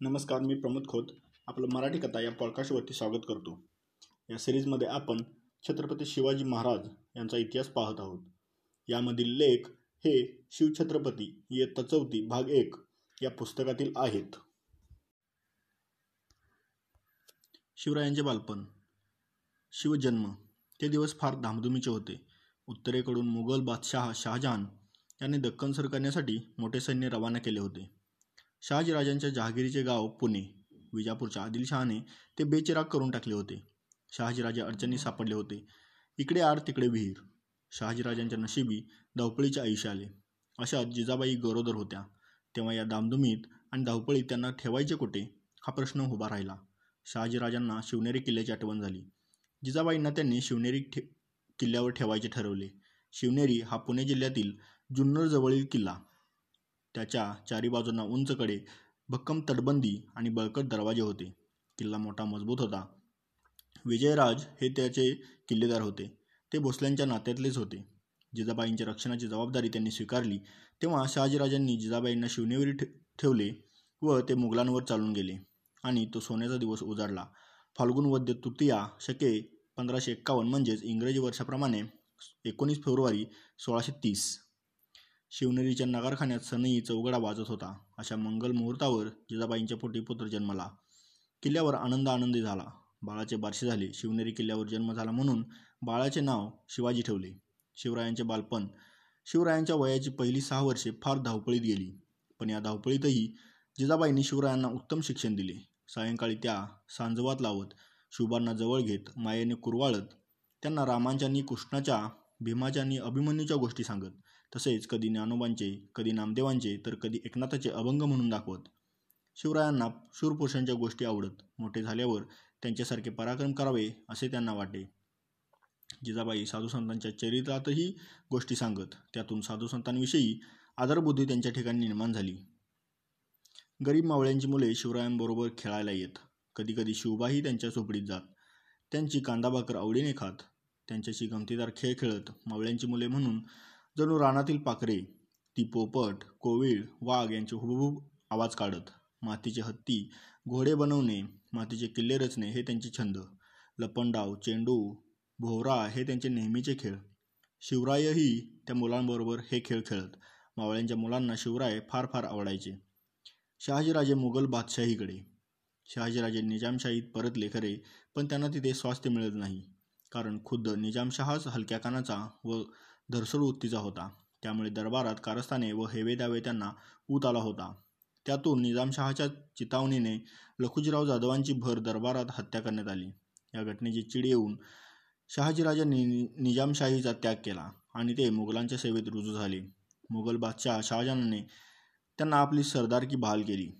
नमस्कार मी प्रमोद खोत. आपलं मराठी कथा या पॉडकास्टवरती स्वागत करतो. या सिरीजमध्ये आपण छत्रपती शिवाजी महाराज यांचा इतिहास पाहत आहोत. यामधील लेख हे शिवछत्रपती इयत्ता चौथी भाग एक या पुस्तकातील आहेत. शिवरायांचे बालपण. शिवजन्म. ते दिवस फार धामधुमीचे होते. उत्तरेकडून मुघल बादशाह शहाजहान यांनी दक्कन सर करण्यासाठी मोठे सैन्य रवाना केले होते. शहाजीराजांच्या जहागिरीचे गाव पुणे विजापूरच्या आदिलशहाने ते बेचिराग करून टाकले होते. शहाजीराजे अडचणी सापडले होते. इकडे आड तिकडे विहीर. शहाजीराजांच्या नशिबी धावपळीचे आयुष्य आले. अशात जिजाबाई गरोदर होत्या. तेव्हा या दामधुमीत आणि धावपळीत त्यांना ठेवायचे कुठे? हा प्रश्न उभा राहिला. शहाजीराजांना शिवनेरी किल्ल्याची आठवण झाली. जिजाबाईंना त्यांनी शिवनेरी ठे किल्ल्यावर ठेवायचे ठरवले. शिवनेरी हा पुणे जिल्ह्यातील जुन्नरजवळील किल्ला. त्याच्या चारी बाजूंना उंचकडे भक्कम तटबंदी आणि बळकट दरवाजे होते. किल्ला मोठा मजबूत होता. विजयराज हे त्याचे किल्लेदार होते. ते भोसल्यांच्या नात्यातलेच होते. जिजाबाईंच्या रक्षणाची जबाबदारी त्यांनी स्वीकारली. तेव्हा शहाजीराजांनी जिजाबाईंना शिवनेवरी ठेवले व ते मुघलांवर चालून गेले आणि तो सोन्याचा दिवस उजाडला. फाल्गुन वद्य तृतीया शके पंधराशे एक्कावन्न म्हणजेच इंग्रजी वर्षाप्रमाणे एकोणीस फेब्रुवारी सोळाशे तीस. शिवनेरीच्या नगारखान्यात सनई चौघडा वाजत होता. अशा मंगल मुहूर्तावर जिजाबाईंच्या पोटी पुत्र जन्मला. किल्ल्यावर आनंद आनंदी झाला. बाळाचे बारसे झाले. शिवनेरी किल्ल्यावर जन्म झाला म्हणून बाळाचे नाव शिवाजी ठेवले. शिवरायांचे बालपण. शिवरायांच्या वयाची पहिली सहा वर्षे फार धावपळीत गेली. पण या धावपळीतही जिजाबाईंनी शिवरायांना उत्तम शिक्षण दिले. सायंकाळी त्या सांजवात लावत शुभांना जवळ घेत मायेने कुरवाळत त्यांना रामांच्या आणि कृष्णाच्या भीमाच्या आणि अभिमन्यूच्या गोष्टी सांगत. तसेच कधी ज्ञानोबांचे कधी नामदेवांचे तर कधी एकनाथाचे अभंग म्हणून दाखवत. शिवरायांना शूरपुरुषांच्या गोष्टी आवडत. मोठे झाल्यावर त्यांच्यासारखे पराक्रम करावे असे त्यांना वाटे. जिजाबाई साधूसंतांच्या चरित्रातही गोष्टी सांगत. त्यातून साधूसंतांविषयी आदरबुद्धी त्यांच्या ठिकाणी निर्माण झाली. गरीब मावळ्यांची मुले शिवरायांबरोबर खेळायला येत. कधीकधी शिवबाही त्यांच्या झोपडीत जात. त्यांची कांदा भाकर आवडीने खात. त्यांच्याशी गमतीदार खेळ खेळत मावळ्यांची मुले म्हणून जणू रानातील पाखरे ती पोपट कोविळ वाघ यांचे हुबहुब आवाज काढत मातीचे हत्ती घोडे बनवणे मातीचे किल्ले रचणे हे त्यांचे छंद. लपंडाव चेंडू भोवरा हे त्यांचे नेहमीचे खेळ. शिवरायही त्या मुलांबरोबर हे खेळ खेळत मावळ्यांच्या मुलांना शिवराय फार फार आवडायचे. शहाजीराजे मुघल बादशाहीकडे. शहाजीराजे निजामशाहीत परतले खरे पण त्यांना तिथे स्वास्थ्य मिळत नाही. कारण खुद्द निजामशहाच हलक्या कानाचा व धरसड वृत्तीचा होता. त्यामुळे दरबारात कारस्थाने व हेवे दावे त्यांना ऊत आला होता. त्यातून निजामशहाच्या चितावणीने लखुजीराव जाधवांची भर दरबारात हत्या करण्यात आली. या घटनेची चिड येऊन शहाजीराजांनी निजामशाहीचा त्याग केला आणि ते मुघलांच्या सेवेत रुजू झाले. मुघल बादशाह शहाजहानने त्यांना आपली सरदारकी बहाल केली.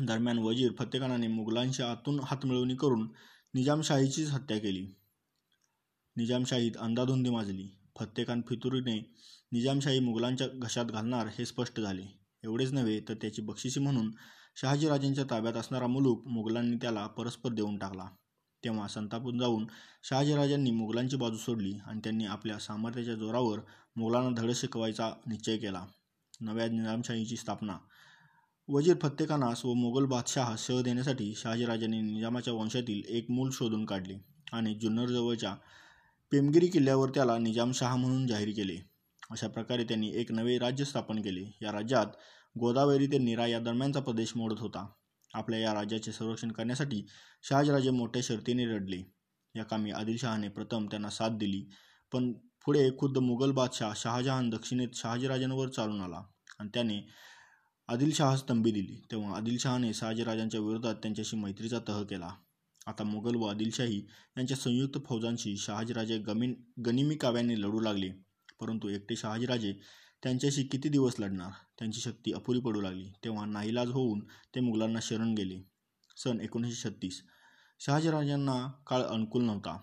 दरम्यान वजीर फतेखानाने मुघलांच्या आतून हातमिळवणी करून निजामशाहीचीच हत्या केली. निजामशाहीत अंधाधुंदी माजली. फत्तेखान फितुरीने निजामशाही मुघलांच्या घशात घालणार हे स्पष्ट झाले. एवढेच नव्हे तर त्याची बक्षिसी म्हणून शहाजीराजांच्या ताब्यात असणारा मुलूक मुघलांनी त्याला परस्पर देऊन टाकला. तेव्हा संतापून जाऊन शहाजीराजांनी मुघलांची बाजू सोडली आणि त्यांनी आपल्या सामर्थ्याच्या जोरावर मुघलांना धड शिकवायचा निश्चय केला. नव्या निजामशाहीची स्थापना. वजीर फत्तेखानास व मुघल बादशाह सह देण्यासाठी शहाजीराजांनी निजामाच्या वंशातील एक मूल शोधून काढले आणि जुन्नरजवळच्या पेमगिरी किल्ल्यावर त्याला निजामशाह म्हणून जाहीर केले. अशा प्रकारे त्यांनी एक नवे राज्य स्थापन केले. या राज्यात गोदावरी ते निरा या दरम्यानचा प्रदेश मोडत होता. आपल्या या राज्याचे संरक्षण करण्यासाठी शहाजराजे मोठ्या शर्तीने रडले. या कामी आदिलशहाने प्रथम त्यांना साथ दिली पण पुढे खुद्द मुघल बादशाह शहाजहान दक्षिणेत शहाजीराजांवर चालून आला आणि त्याने आदिलशहास तंबी दिली. तेव्हा आदिलशहाने शहाजीराजांच्या विरोधात त्यांच्याशी मैत्रीचा तह केला. आता मुघल व आदिलशाही यांच्या संयुक्त फौजांशी शहाजीराजे गमिन गनिमी काव्याने लढू लागले. परंतु एकटे शहाजीराजे त्यांच्याशी किती दिवस लढणार? त्यांची शक्ती अपुरी पडू लागली. तेव्हा नाईलाज होऊन ते मुघलांना शरण गेले. सन एकोणीसशे छत्तीस. शहाजीराजांना काळ अनुकूल नव्हता.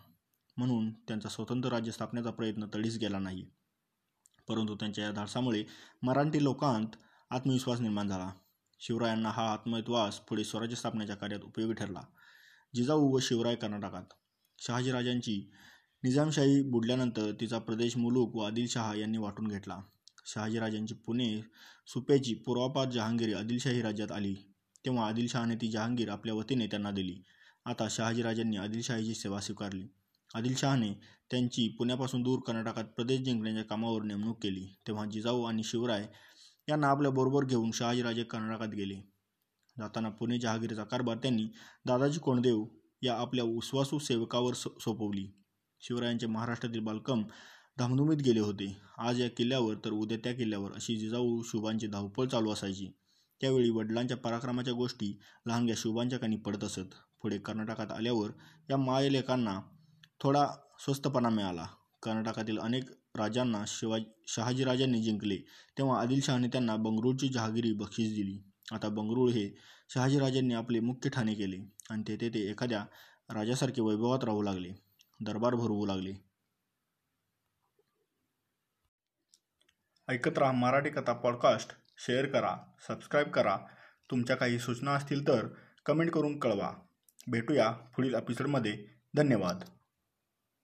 म्हणून त्यांचा स्वतंत्र राज्य स्थापण्याचा प्रयत्न तडीस गेला नाही. परंतु त्यांच्या या धाडसामुळे मराठी लोकांत आत्मविश्वास निर्माण झाला. शिवरायांना हा आत्मविश्वास पुढे स्वराज्य स्थापनेच्या कार्यात उपयोगी ठरला. जिजाऊ व शिवराय कर्नाटकात. शहाजीराजांची निजामशाही बुडल्यानंतर तिचा प्रदेश मुलूक व आदिलशहा यांनी वाटून घेतला. शहाजीराजांची पुणे सुपेची पूर्वापार जहांगीर आदिलशाही राज्यात आली. तेव्हा आदिलशहाने ती जहांगीर आपल्या वतीने त्यांना दिली. आता शहाजीराजांनी आदिलशाहीची सेवा स्वीकारली. आदिलशहाने त्यांची पुण्यापासून दूर कर्नाटकात प्रदेश जिंकण्याच्या कामावर नेमणूक केली. तेव्हा जिजाऊ आणि शिवराय यांना आपल्याबरोबर घेऊन शहाजीराजे कर्नाटकात गेले. जाताना पुणे जहागीरचा कारभार त्यांनी दादाजी कोंडदेव या आपल्या उस्वासू सेवकावर सोपवली. शिवरायांचे महाराष्ट्रातील बालकम धामधुमीत गेले होते. आज या किल्ल्यावर तर उद्या त्या किल्ल्यावर अशी जिजाऊ शुभांची धावपळ चालू असायची. त्यावेळी वडिलांच्या पराक्रमाच्या गोष्टी लहानग्या शुभांच्या कानी पडत असत. पुढे कर्नाटकात आल्यावर या मायलेखांना थोडा स्वस्तपणा मिळाला. कर्नाटकातील अनेक राजांना शिवाजी शहाजीराजांनी जिंकले. तेव्हा आदिलशहाने त्यांना बंगळूरची जहागिरी बक्षीस दिली. आता बंगळुरू हे शहाजीराजांनी आपले मुख्य ठाणे केले आणि तेथे ते एखाद्या राजासारखे वैभवात राहू लागले दरबार भरवू लागले. ऐकत राहा मराठी कथा पॉडकास्ट शेअर करा सबस्क्राईब करा. तुमच्या काही सूचना असतील तर कमेंट करून कळवा. भेटूया पुढील एपिसोडमध्ये धन्यवाद.